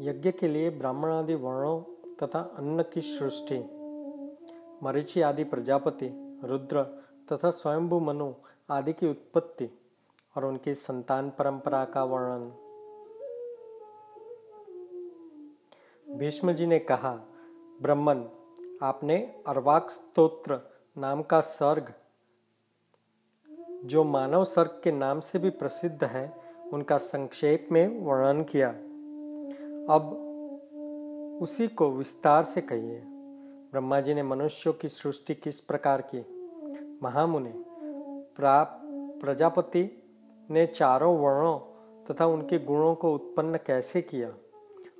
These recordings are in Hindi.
यज्ञ के लिए ब्राह्मण आदि वर्णों तथा अन्न की सृष्टि, मरीचि आदि प्रजापति, रुद्र तथा स्वयंभू मनु आदि की उत्पत्ति और उनकी संतान परंपरा का वर्णन। भीष्म जी ने कहा, ब्रह्मन, आपने अर्वाक स्तोत्र नाम का सर्ग, जो मानव सर्ग के नाम से भी प्रसिद्ध है, उनका संक्षेप में वर्णन किया। अब उसी को विस्तार से कहिए। ब्रह्मा जी ने मनुष्यों की सृष्टि किस प्रकार की? महामुनि प्रजापति ने चारों वर्णों तथा उनके गुणों को उत्पन्न कैसे किया?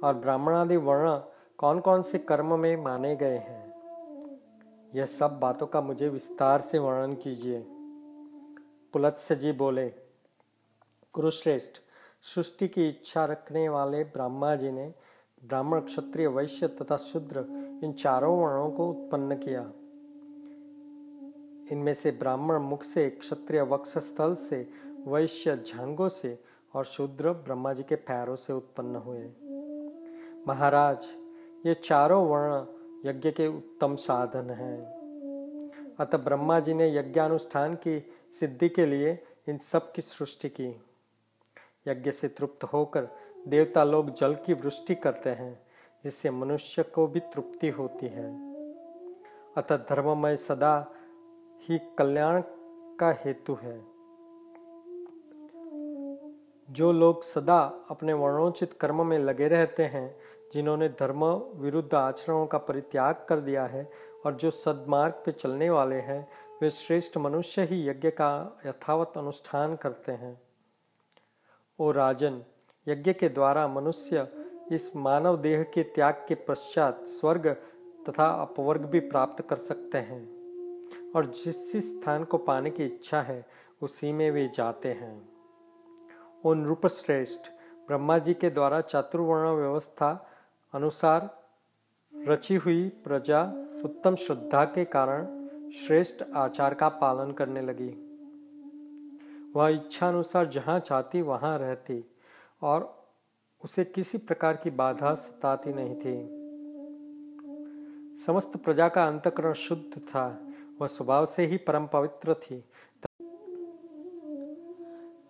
और ब्राह्मण आदि वर्ण कौन कौन से कर्म में माने गए हैं? यह सब बातों का मुझे विस्तार से वर्णन कीजिए। पुलत्स्य जी बोले, कुरुश्रेष्ठ सृष्टि की इच्छा रखने वाले ब्रह्मा जी ने ब्राह्मण, क्षत्रिय, वैश्य तथा शूद्र इन चारों वर्णों को उत्पन्न किया। इनमें से ब्राह्मण मुख से, क्षत्रिय वक्ष स्थल से, वैश्य झांगों से और शूद्र ब्रह्मा जी के पैरों से उत्पन्न हुए। महाराज, ये चारों वर्ण यज्ञ के उत्तम साधन हैं। अतः ब्रह्मा जी ने यज्ञानुष्ठान की सिद्धि के लिए इन सब की सृष्टि की। यज्ञ से तृप्त होकर देवता लोग जल की वृष्टि करते हैं, जिससे मनुष्य को भी तृप्ति होती है। अतः धर्ममय सदा ही कल्याण का हेतु है। जो लोग सदा अपने वर्णोचित कर्म में लगे रहते हैं, जिन्होंने धर्म विरुद्ध आचरणों का परित्याग कर दिया है और जो सदमार्ग पे चलने वाले हैं, वे श्रेष्ठ मनुष्य ही यज्ञ का यथावत अनुष्ठान करते हैं। ओ राजन, यज्ञ के द्वारा मनुष्य इस मानव देह के त्याग के पश्चात स्वर्ग तथा अपवर्ग भी प्राप्त कर सकते हैं। और जिस जिस स्थान को पाने की इच्छा है, उसी में वे जाते हैं। उन रूप श्रेष्ठ ब्रह्मा जी के द्वारा चातुर्वर्ण व्यवस्था अनुसार रची हुई प्रजा उत्तम श्रद्धा के कारण श्रेष्ठ आचार का पालन करने लगी। वह इच्छा अनुसार जहाँ चाहती, वहाँ रहती और उसे किसी प्रकार की बाधा सताती नहीं थी। समस्त प्रजा का अंतकरण शुद्ध था। वह स्वभाव से ही परम पवित्र थी।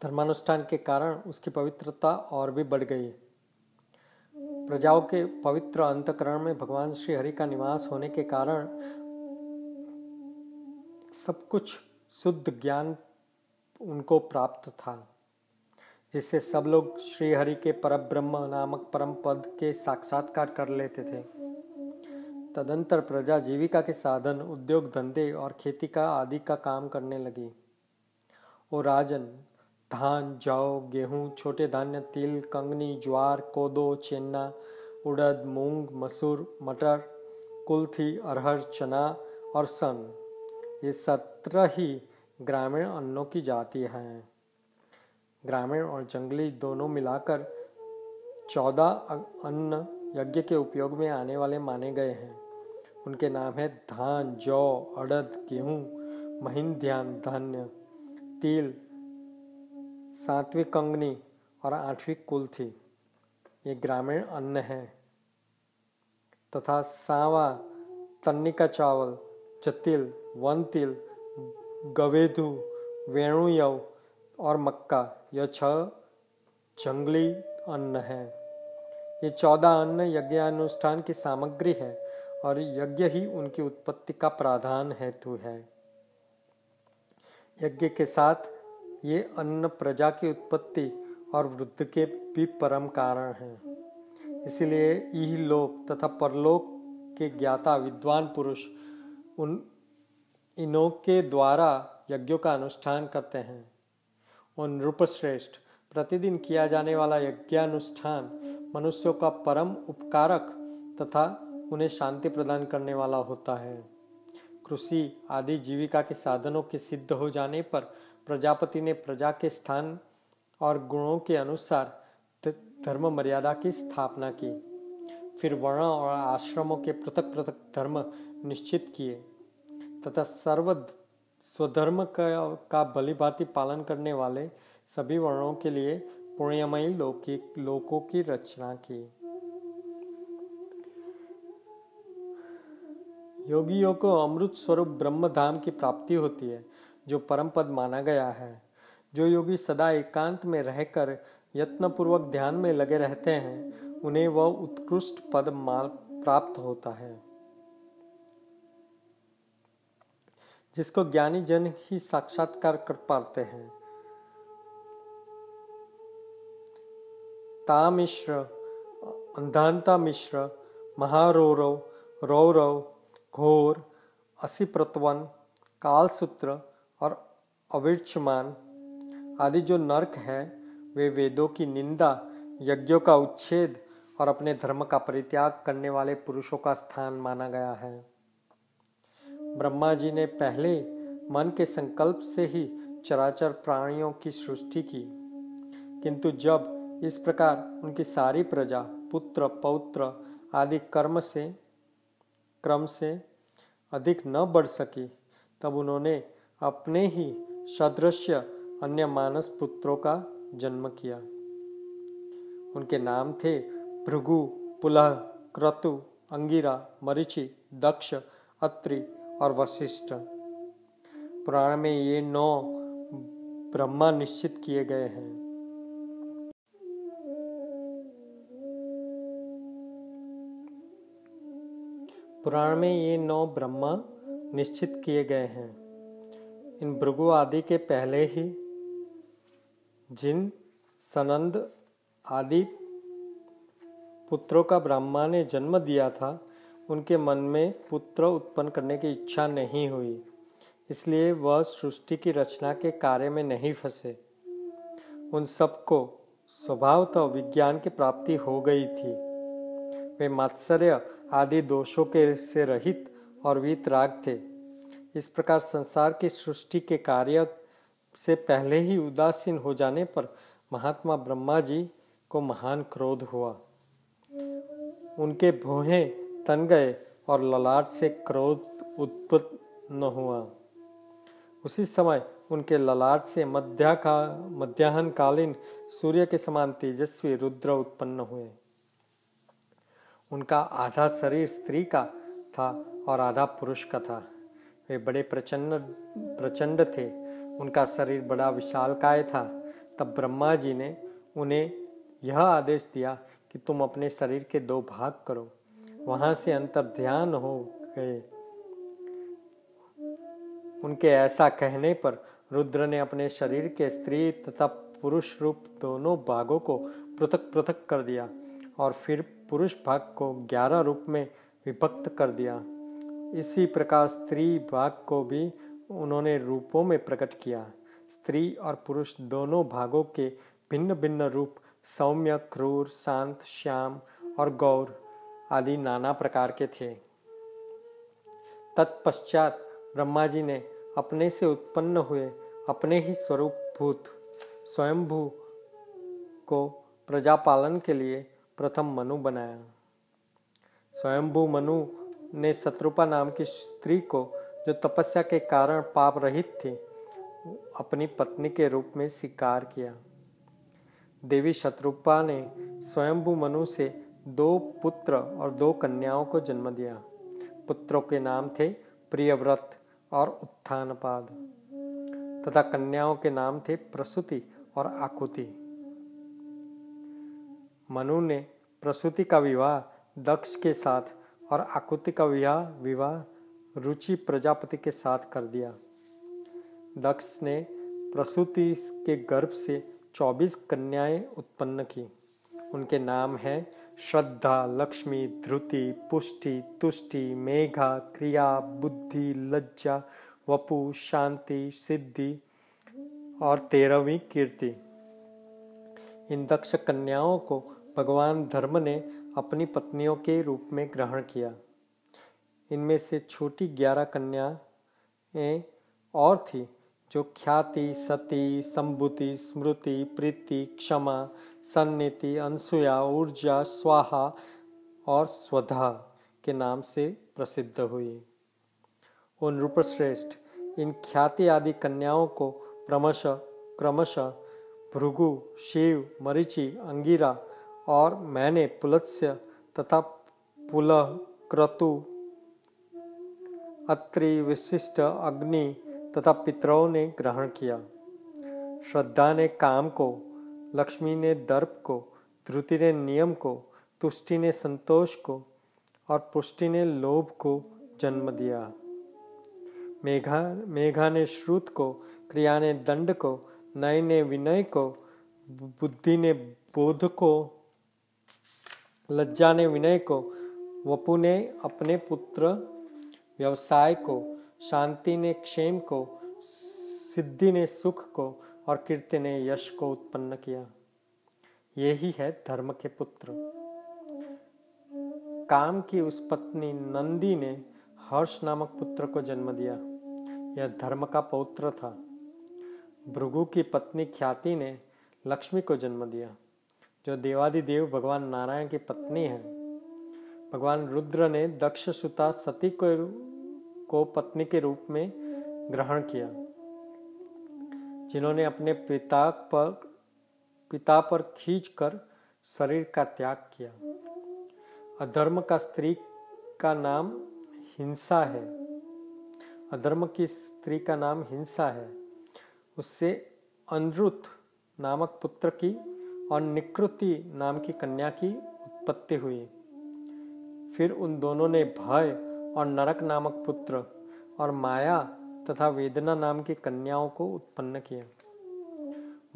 धर्मानुष्ठान के कारण उसकी पवित्रता और भी बढ़ गई। प्रजाओं के पवित्र अंतकरण में भगवान श्री हरि का निवास होने के कारण सब कुछ शुद्ध ज्ञान उनको प्राप्त था जिससे सब लोग श्री हरि के पर ब्रह्म नामक परम पद के साक्षात्कार कर लेते थे। तदंतर प्रजा जीविका के साधन, उद्योग, धंधे और खेती का आदि का काम करने लगी। और राजन, धान, जौ, गेहूँ, छोटे धान्य, तिल, कंगनी, ज्वार, कोदो, चेन्ना, उड़द, मूंग, मसूर, मटर, कुल्थी, अरहर, चना और सन, ये सत्रह ही ग्रामीण अन्नों की जाति हैं। ग्रामीण और जंगली दोनों मिलाकर चौदह अन्न यज्ञ के उपयोग में आने वाले माने गए हैं। उनके नाम है धान, जौ, अड़द, गेहूँ ध्यान, धान्य, तिल सातवीं कंगनी और आठवीं कुल थी ये ग्रामीण अन्न है। तथा सावा तन्नी का चावल जतिल वन तिल गवेदु वेणुयव और मक्का। यह छह जंगली अन्न है। ये चौदह अन्न यज्ञानुष्ठान की सामग्री है और यज्ञ ही उनकी उत्पत्ति का प्राधान हेतु है। यज्ञ के साथ ये अन्न प्रजा की उत्पत्ति और वृद्ध के भी परम कारण हैं। इसलिए यही लोक तथा परलोक के ज्ञाता विद्वान पुरुष उन इनों के द्वारा यज्ञों का अनुष्ठान करते हैं। उन नृपश्रेष्ठ प्रतिदिन किया जाने वाला यज्ञानुष्ठान मनुष्यों का परम उपकारक तथा उन्हें शांति प्रदान करने वाला होता है। कृषि आदि जीविका के साधनों के सिद्ध हो जाने पर प्रजापति ने प्रजा के स्थान और गुणों के अनुसार धर्म मर्यादा की स्थापना की। फिर वर्ण और आश्रमों के पृथक पृथक धर्म निश्चित किए। तथा सर्व स्वधर्म का, का भली पालन करने वाले सभी वर्णों के लिए पुण्यमयी लौकिक लोकों की रचना की। योगियों को अमृत स्वरूप ब्रह्म धाम की प्राप्ति होती है जो परम पद माना गया है। जो योगी सदा एकांत में रहकर यत्नपूर्वक ध्यान में लगे रहते हैं उन्हें वह उत्कृष्ट पद माल प्राप्त होता है। जिसको ज्ञानी जन ही साक्षात्कार कर पाते हैं। ता मिश्र अंधांता मिश्र, महारोरव, रौरव, घोर असी असिप्रतवन, कालसूत्र और अविर्चमान आदि जो नरक है, वे वेदों की निंदा, यज्ञों का उच्छेद और अपने धर्म का परित्याग करने वाले पुरुषों का स्थान माना गया है। ब्रह्मा जी ने पहले मन के संकल्प से ही चराचर प्राणियों की सृष्टि की। किंतु जब इस प्रकार उनकी सारी प्रजा, पुत्र, पौत्र आदि कर्म से, क्रम से अधिक न बढ़ सकी, तब उन्होंने अपने ही सदृश्य अन्य मानस पुत्रों का जन्म किया। उनके नाम थे भृगु, पुलह, क्रतु, अंगिरा, मरीचि, दक्ष, अत्रि और वशिष्ठ। पुराण में ये नौ ब्रह्मा निश्चित किए गए हैं। पुराण में ये नौ ब्रह्मा निश्चित किए गए हैं। इन भृगु आदि के पहले ही जिन सनंद आदि पुत्रों का ब्रह्मा ने जन्म दिया था उनके मन में पुत्र उत्पन्न करने की इच्छा नहीं हुई। इसलिए वह सृष्टि की रचना के कार्य में नहीं फंसे। उन सबको स्वभावतः विज्ञान की प्राप्ति हो गई थी। वे मात्सर्य आदि दोषों के से रहित और वीतराग थे। इस प्रकार संसार की सृष्टि के कार्य से पहले ही उदासीन हो जाने पर महात्मा ब्रह्मा जी को महान क्रोध हुआ। उनके भोहे तन गए और ललाट से क्रोध उत्पन्न हुआ। उसी समय उनके ललाट से मध्या का मध्याहन कालीन सूर्य के समान तेजस्वी रुद्र उत्पन्न हुए। उनका आधा शरीर स्त्री का था और आधा पुरुष का था। वे बड़े प्रचंड प्रचंड थे। उनका शरीर बड़ा विशालकाय था। तब ब्रह्मा जी ने उन्हें यह आदेश दिया कि तुम अपने शरीर के दो भाग करो। वहाँ से अंतर ध्यान हो गए। उनके ऐसा कहने पर रुद्र ने अपने शरीर के स्त्री तथा पुरुष रूप दोनों भागों को पृथक पृथक कर दिया और फिर पुरुष भाग को ग्यारह रूप में विभक्त कर दिया। इसी प्रकार स्त्री भाग को भी उन्होंने रूपों में प्रकट किया। स्त्री और पुरुष दोनों भागों के भिन्न भिन्न रूप सौम्य, क्रूर, शांत, श्याम और गौर आदि नाना प्रकार के थे। तत्पश्चात ब्रह्मा जी ने अपने से उत्पन्न हुए अपने ही स्वरूप भूत स्वयंभू को प्रजापालन के लिए प्रथम मनु बनाया। स्वयंभू मनु ने शत्रुपा नाम की स्त्री को जो तपस्या के कारण पाप रहित थी, अपनी पत्नी के रूप में स्वीकार किया। देवी शत्रुपा ने स्वयंभू मनु से दो पुत्र और दो कन्याओं को जन्म दिया। पुत्रों के नाम थे प्रियव्रत और उत्थानपाद। तथा कन्याओं के नाम थे प्रसूति और आकुति। मनु ने प्रसूति का विवाह, दक्ष के साथ और आकुति का विवाह विवाह रुचि प्रजापति के साथ कर दिया। दक्ष ने प्रसूति के गर्भ से 24 कन्याएँ उत्पन्न की। उनके नाम हैं श्रद्धा, लक्ष्मी ध्रुति पुष्टि, तुष्टि, मेघा, क्रिया, बुद्धि, लज्जा, वपु, शांति, सिद्धि और तेरहवीं कीर्ति। इन दक्ष कन्याओं को भगवान धर्म ने अपनी पत्नियों के रूप में ग्रहण किया। इनमें से छोटी ग्यारह कन्याएँ और थी। जो ख्याति, सती संबुति स्मृति, प्रीति, क्षमा सन्निति अनसुया, ऊर्जा, स्वाहा और स्वधा के नाम से प्रसिद्ध हुई। उन रूपश्रेष्ठ, इन ख्याति आदि कन्याओं को क्रमश क्रमशः, भृगु, शिव, मरीचि, अंगिरा और मैंने, पुलत्स्य तथा पुलह क्रतु, अत्रि, विशिष्ट, अग्नि तथा पितरों ने ग्रहण किया। श्रद्धा ने काम को, लक्ष्मी ने दर्प को ध्रुति ने नियम को, तुष्टि ने संतोष को और पुष्टि ने लोभ को जन्म दिया। मेघा मेघा ने श्रुत को, क्रिया ने दंड को, नय ने विनय को, बुद्धि ने बोध को, लज्जा ने विनय को, वपु ने अपने पुत्र, व्यवसाय को शांति ने क्षेम को, सिद्धि ने सुख को और कीर्ति ने यश को उत्पन्न किया। यही है धर्म के पुत्र। काम की उस पत्नी नंदी ने हर्ष नामक पुत्र को जन्म दिया। यह धर्म का पौत्र था। भृगु की पत्नी ख्याति ने लक्ष्मी को जन्म दिया, जो देवादि देव भगवान नारायण की पत्नी है। भगवान रुद्र ने दक्ष सुता सती को को पत्नी के रूप में ग्रहण किया, जिन्होंने अपने पिता पर पिता पर खींचकर शरीर का त्याग किया। अधर्म का स्त्री का नाम हिंसा है। अधर्म की स्त्री का नाम हिंसा है। उससे अनरुत नामक पुत्र की और निकृति नाम की कन्या की उत्पत्ति हुई। फिर उन दोनों ने भय और नरक नामक पुत्र और माया तथा वेदना नाम की कन्याओं को उत्पन्न किया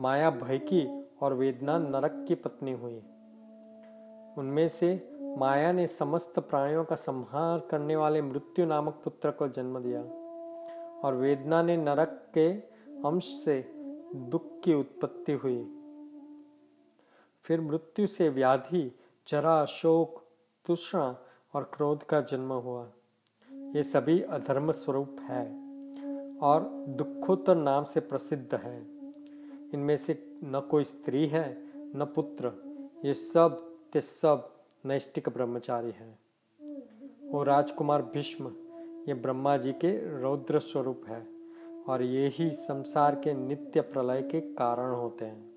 माया भय की और वेदना नरक की पत्नी हुई। उनमें से माया ने समस्त प्राणियों का संहार करने वाले मृत्यु नामक पुत्र को जन्म दिया और वेदना ने नरक के अंश से दुख की उत्पत्ति हुई। फिर मृत्यु से व्याधि, जरा, शोक, तृष्णा और क्रोध का जन्म हुआ। ये सभी अधर्म स्वरूप है और दुखोत्तर नाम से प्रसिद्ध है। इनमें से न कोई स्त्री है, न पुत्र। ये सब के सब नैष्टिक ब्रह्मचारी हैं। वो राजकुमार भीष्म, ये ब्रह्मा जी के रौद्र स्वरूप है और ये ही संसार के नित्य प्रलय के कारण होते हैं।